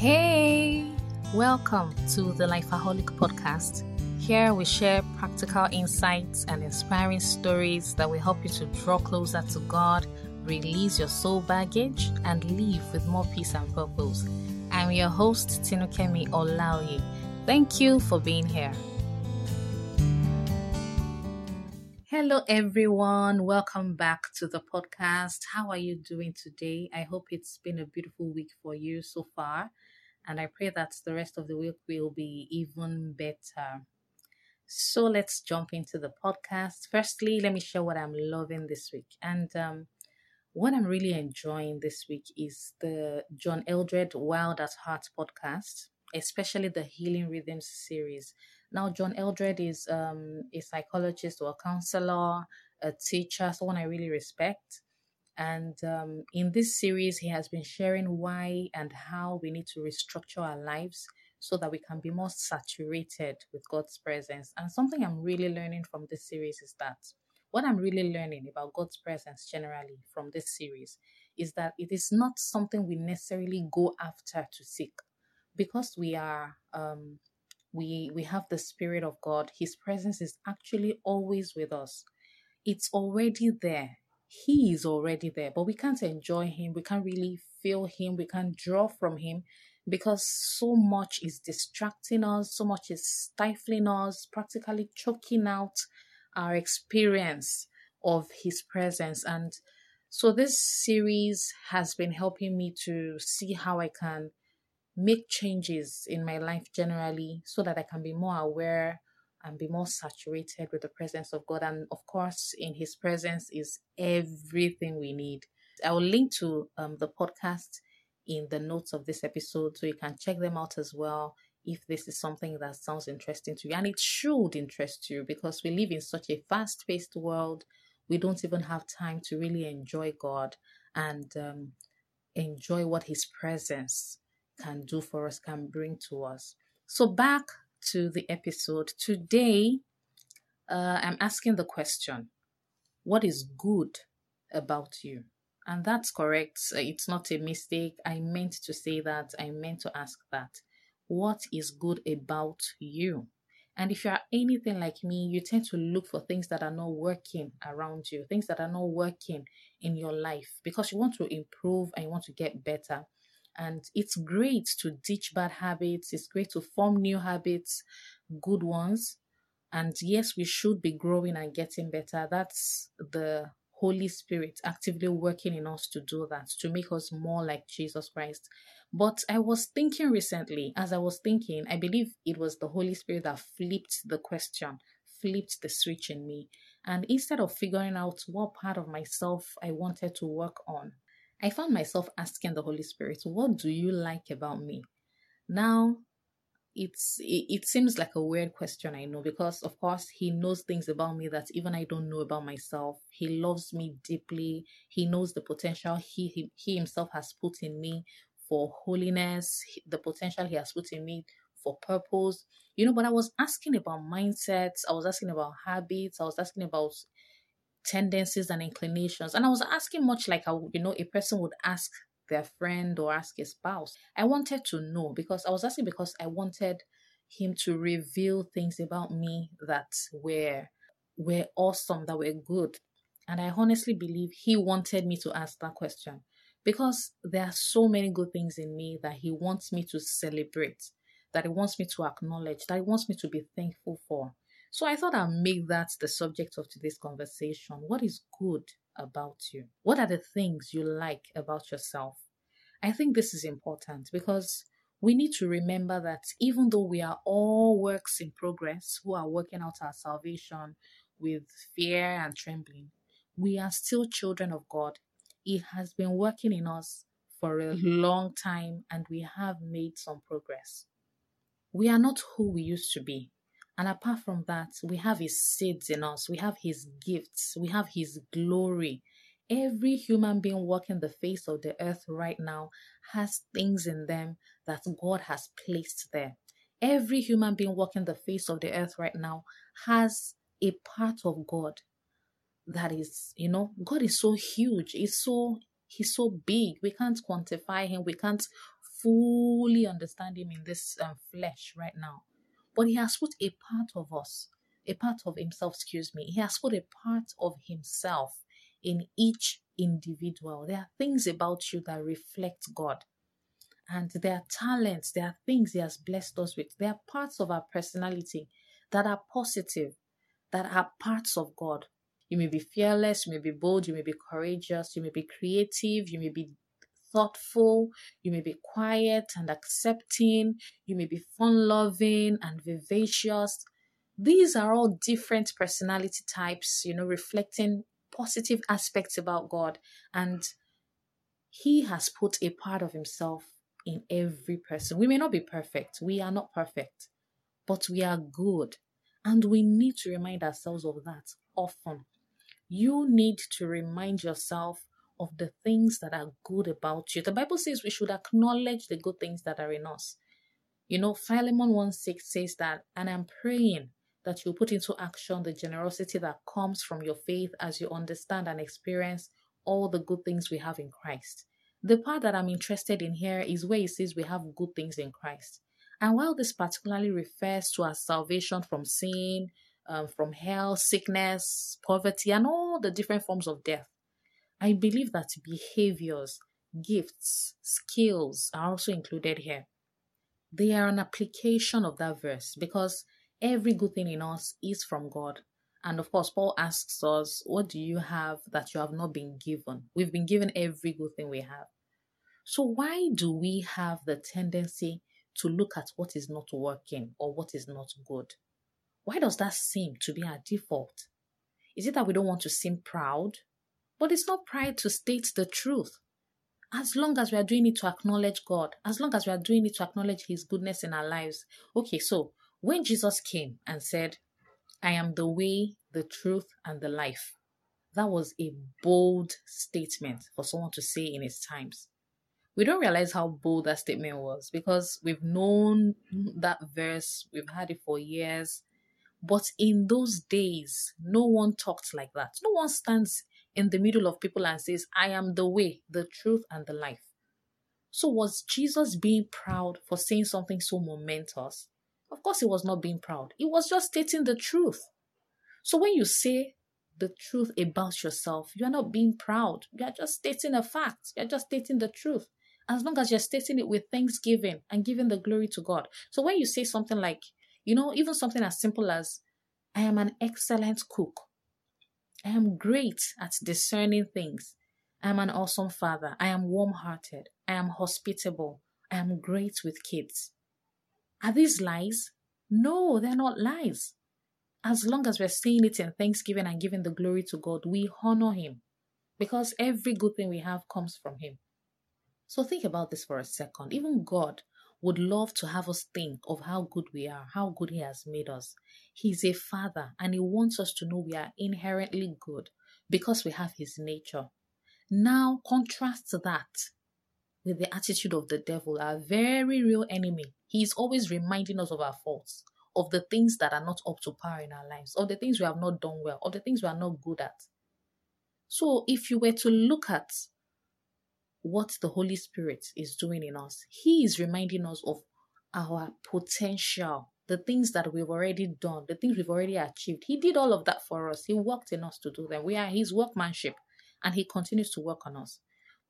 Hey, welcome to the Lifeaholic podcast. Here we share practical insights and inspiring stories that will help you to draw closer to God, release your soul baggage, and live with more peace and purpose. I'm your host, Tinukemi Olaoye. Thank you for being here. Hello, everyone. Welcome back to the podcast. How are you doing today? I hope it's been a beautiful week for you so far and I pray that the rest of the week will be even better. So let's jump into the podcast. Firstly, let me share what I'm loving this week. And um, what I'm really enjoying this week is the John Eldredge Wild at Heart podcast, especially the Healing Rhythms series. Now, John Eldredge is um, a psychologist or a counselor, a teacher, someone I really respect. And um, in this series, he has been sharing why and how we need to restructure our lives so that we can be more saturated with God's presence. And something I'm really learning from this series is that what I'm really learning about God's presence generally from this series is that it is not something we necessarily go after to seek. Because we are um, we we have the spirit of God his presence is actually always with us. It's already there he is already there, but we can't enjoy Him. We can't really feel Him. We can't draw from Him because so much is distracting us, so much is stifling us, practically choking out our experience of His presence. And so, this series has been helping me to see how I can make changes in my life generally so that I can be more aware and be more saturated with the presence of God. And of course, in His presence is everything we need. I will link to um, the podcast in the notes of this episode so you can check them out as well if this is something that sounds interesting to you. And it should interest you because we live in such a fast paced world. We don't even have time to really enjoy God and um, enjoy what His presence can do for us, can bring to us. So, back to the episode. Today, uh, I'm asking the question What is good about you? And that's correct. It's not a mistake. I meant to say that. I meant to ask that. What is good about you? And if you are anything like me, you tend to look for things that are not working around you, things that are not working in your life because you want to improve and you want to get better. And it's great to ditch bad habits, it's great to form new habits, good ones. And yes, we should be growing and getting better. That's the Holy Spirit actively working in us to do that, to make us more like Jesus Christ. But I was thinking recently, as I was thinking, I believe it was the Holy Spirit that flipped the question, flipped the switch in me. And instead of figuring out what part of myself I wanted to work on, I found myself asking the Holy Spirit, What do you like about me? Now, it's it, it seems like a weird question i know because of course he knows things about me that even i don't know about myself. He loves me deeply. He knows the potential he he, he himself has put in me for holiness the potential he has put in me for purpose. You know but i was asking about mindsets. I was asking about habits. I was asking about tendencies and inclinations. And I was asking much like how, you know, a person would ask their friend or ask a spouse. I wanted to know because I was asking because I wanted him to reveal things about me that were were awesome, that were good. And I honestly believe he wanted me to ask that question because there are so many good things in me that he wants me to celebrate, that he wants me to acknowledge, that he wants me to be thankful for. So I thought I'd make that the subject of today's conversation. What is good about you? What are the things you like about yourself? I think this is important because we need to remember that even though we are all works in progress who are working out our salvation with fear and trembling, we are still children of God. He has been working in us for a mm-hmm. long time and we have made some progress. We are not who we used to be. And apart from that, we have His seeds in us, we have His gifts, we have His glory. Every human being walking the face of the earth right now has things in them that God has placed there. Every human being walking the face of the earth right now has a part of God that is, you know, God is so huge. He's so He's so big. We can't quantify him. We can't fully understand Him in this um, flesh right now. But He has put a part of us, a part of Himself, excuse me, He has put a part of Himself in each individual. There are things about you that reflect God. And there are talents, there are things He has blessed us with. There are parts of our personality that are positive, that are parts of God. You may be fearless, you may be bold, you may be courageous, you may be creative, you may be thoughtful, you may be quiet and accepting, you may be fun loving and vivacious. These are all different personality types, you know, reflecting positive aspects about God. And He has put a part of Himself in every person. We may not be perfect, we are not perfect, but we are good. And we need to remind ourselves of that often. You need to remind yourself of the things that are good about you. The Bible says we should acknowledge the good things that are in us. You know, Philemon 1 6 says that, and I'm praying that you put into action the generosity that comes from your faith as you understand and experience all the good things we have in Christ. The part that I'm interested in here is where it says we have good things in Christ. And while this particularly refers to our salvation from sin, um, from hell, sickness, poverty, and all the different forms of death, I believe that behaviors, gifts, skills are also included here. They are an application of that verse because every good thing in us is from God. And of course, Paul asks us, What do you have that you have not been given? We've been given every good thing we have. So, why do we have the tendency to look at what is not working or what is not good? Why does that seem to be our default? Is it that we don't want to seem proud? But it's not pride to state the truth. As long as we are doing it to acknowledge God, as long as we are doing it to acknowledge His goodness in our lives. Okay, so when Jesus came and said, I am the way, the truth, and the life, that was a bold statement for someone to say in his times. We don't realize how bold that statement was because we've known that verse, we've had it for years. But in those days, no one talked like that. No one stands in the middle of people and says, I am the way, the truth, and the life. So, was Jesus being proud for saying something so momentous? Of course, he was not being proud. He was just stating the truth. So when you say the truth about yourself, you are not being proud. You are just stating a fact. You are just stating the truth. As long as you're stating it with thanksgiving and giving the glory to God. So when you say something like, you know, even something as simple as, I am an excellent cook. I am great at discerning things. I am an awesome father. I am warm hearted. I am hospitable. I am great with kids. Are these lies? No, they're not lies. As long as we're saying it in thanksgiving and giving the glory to God, we honor Him because every good thing we have comes from Him. So think about this for a second. Even God would love to have us think of how good we are, how good He has made us. He's a Father and He wants us to know we are inherently good because we have His nature. Now, contrast that with the attitude of the devil, our very real enemy. He is always reminding us of our faults, of the things that are not up to par in our lives, of the things we have not done well, of the things we are not good at. So, if you were to look at what the Holy Spirit is doing in us, He is reminding us of our potential, the things that we've already done, the things we've already achieved. He did all of that for us. He worked in us to do them. We are His workmanship, and He continues to work on us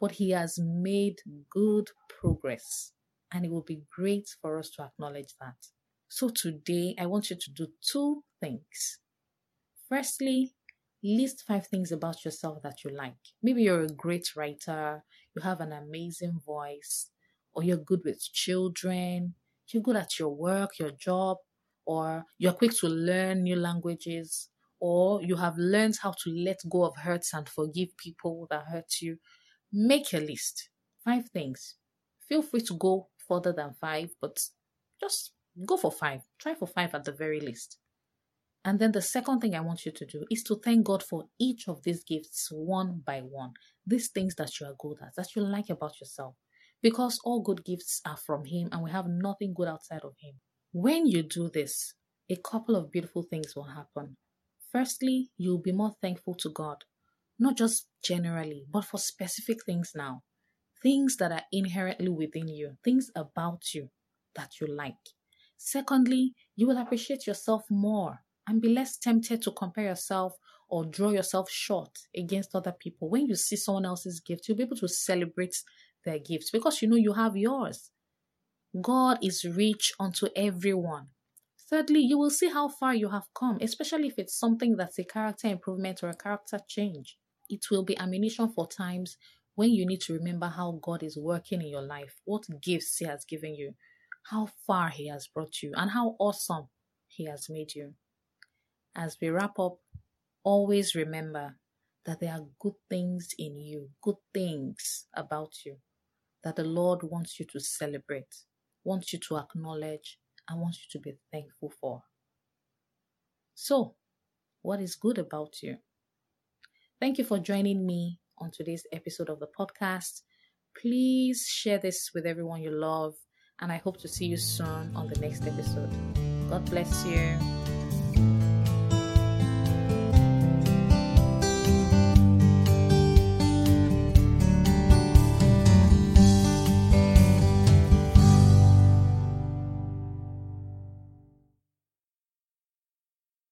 but he has made good progress. And it will be great for us to acknowledge that. So today, I want you to do two things. Firstly, list five things about yourself that you like. Maybe you're a great writer, you have an amazing voice, or you're good with children, you're good at your work, your job, or you're quick to learn new languages, or you have learned how to let go of hurts and forgive people that hurt you, Make a list. Five things. Feel free to go further than five, but just go for five. Try for five at the very least. And then the second thing I want you to do is to thank God for each of these gifts one by one. These things that you are good at, that you like about yourself. Because all good gifts are from Him and we have nothing good outside of Him. When you do this, a couple of beautiful things will happen. Firstly, you'll be more thankful to God not just generally, but for specific things now. things that are inherently within you, things about you that you like. Secondly, you will appreciate yourself more and be less tempted to compare yourself or draw yourself short against other people. When you see someone else's gift, you'll be able to celebrate their gifts because you know you have yours. God is rich unto everyone. Thirdly, you will see how far you have come, especially if it's something that's a character improvement or a character change. It will be ammunition for times when you need to remember how God is working in your life, what gifts He has given you, how far He has brought you, and how awesome He has made you. As we wrap up, always remember that there are good things in you, good things about you that the Lord wants you to celebrate, wants you to acknowledge, and wants you to be thankful for. So, what is good about you? Thank you for joining me on today's episode of the podcast. Please share this with everyone you love, and I hope to see you soon on the next episode. God bless you.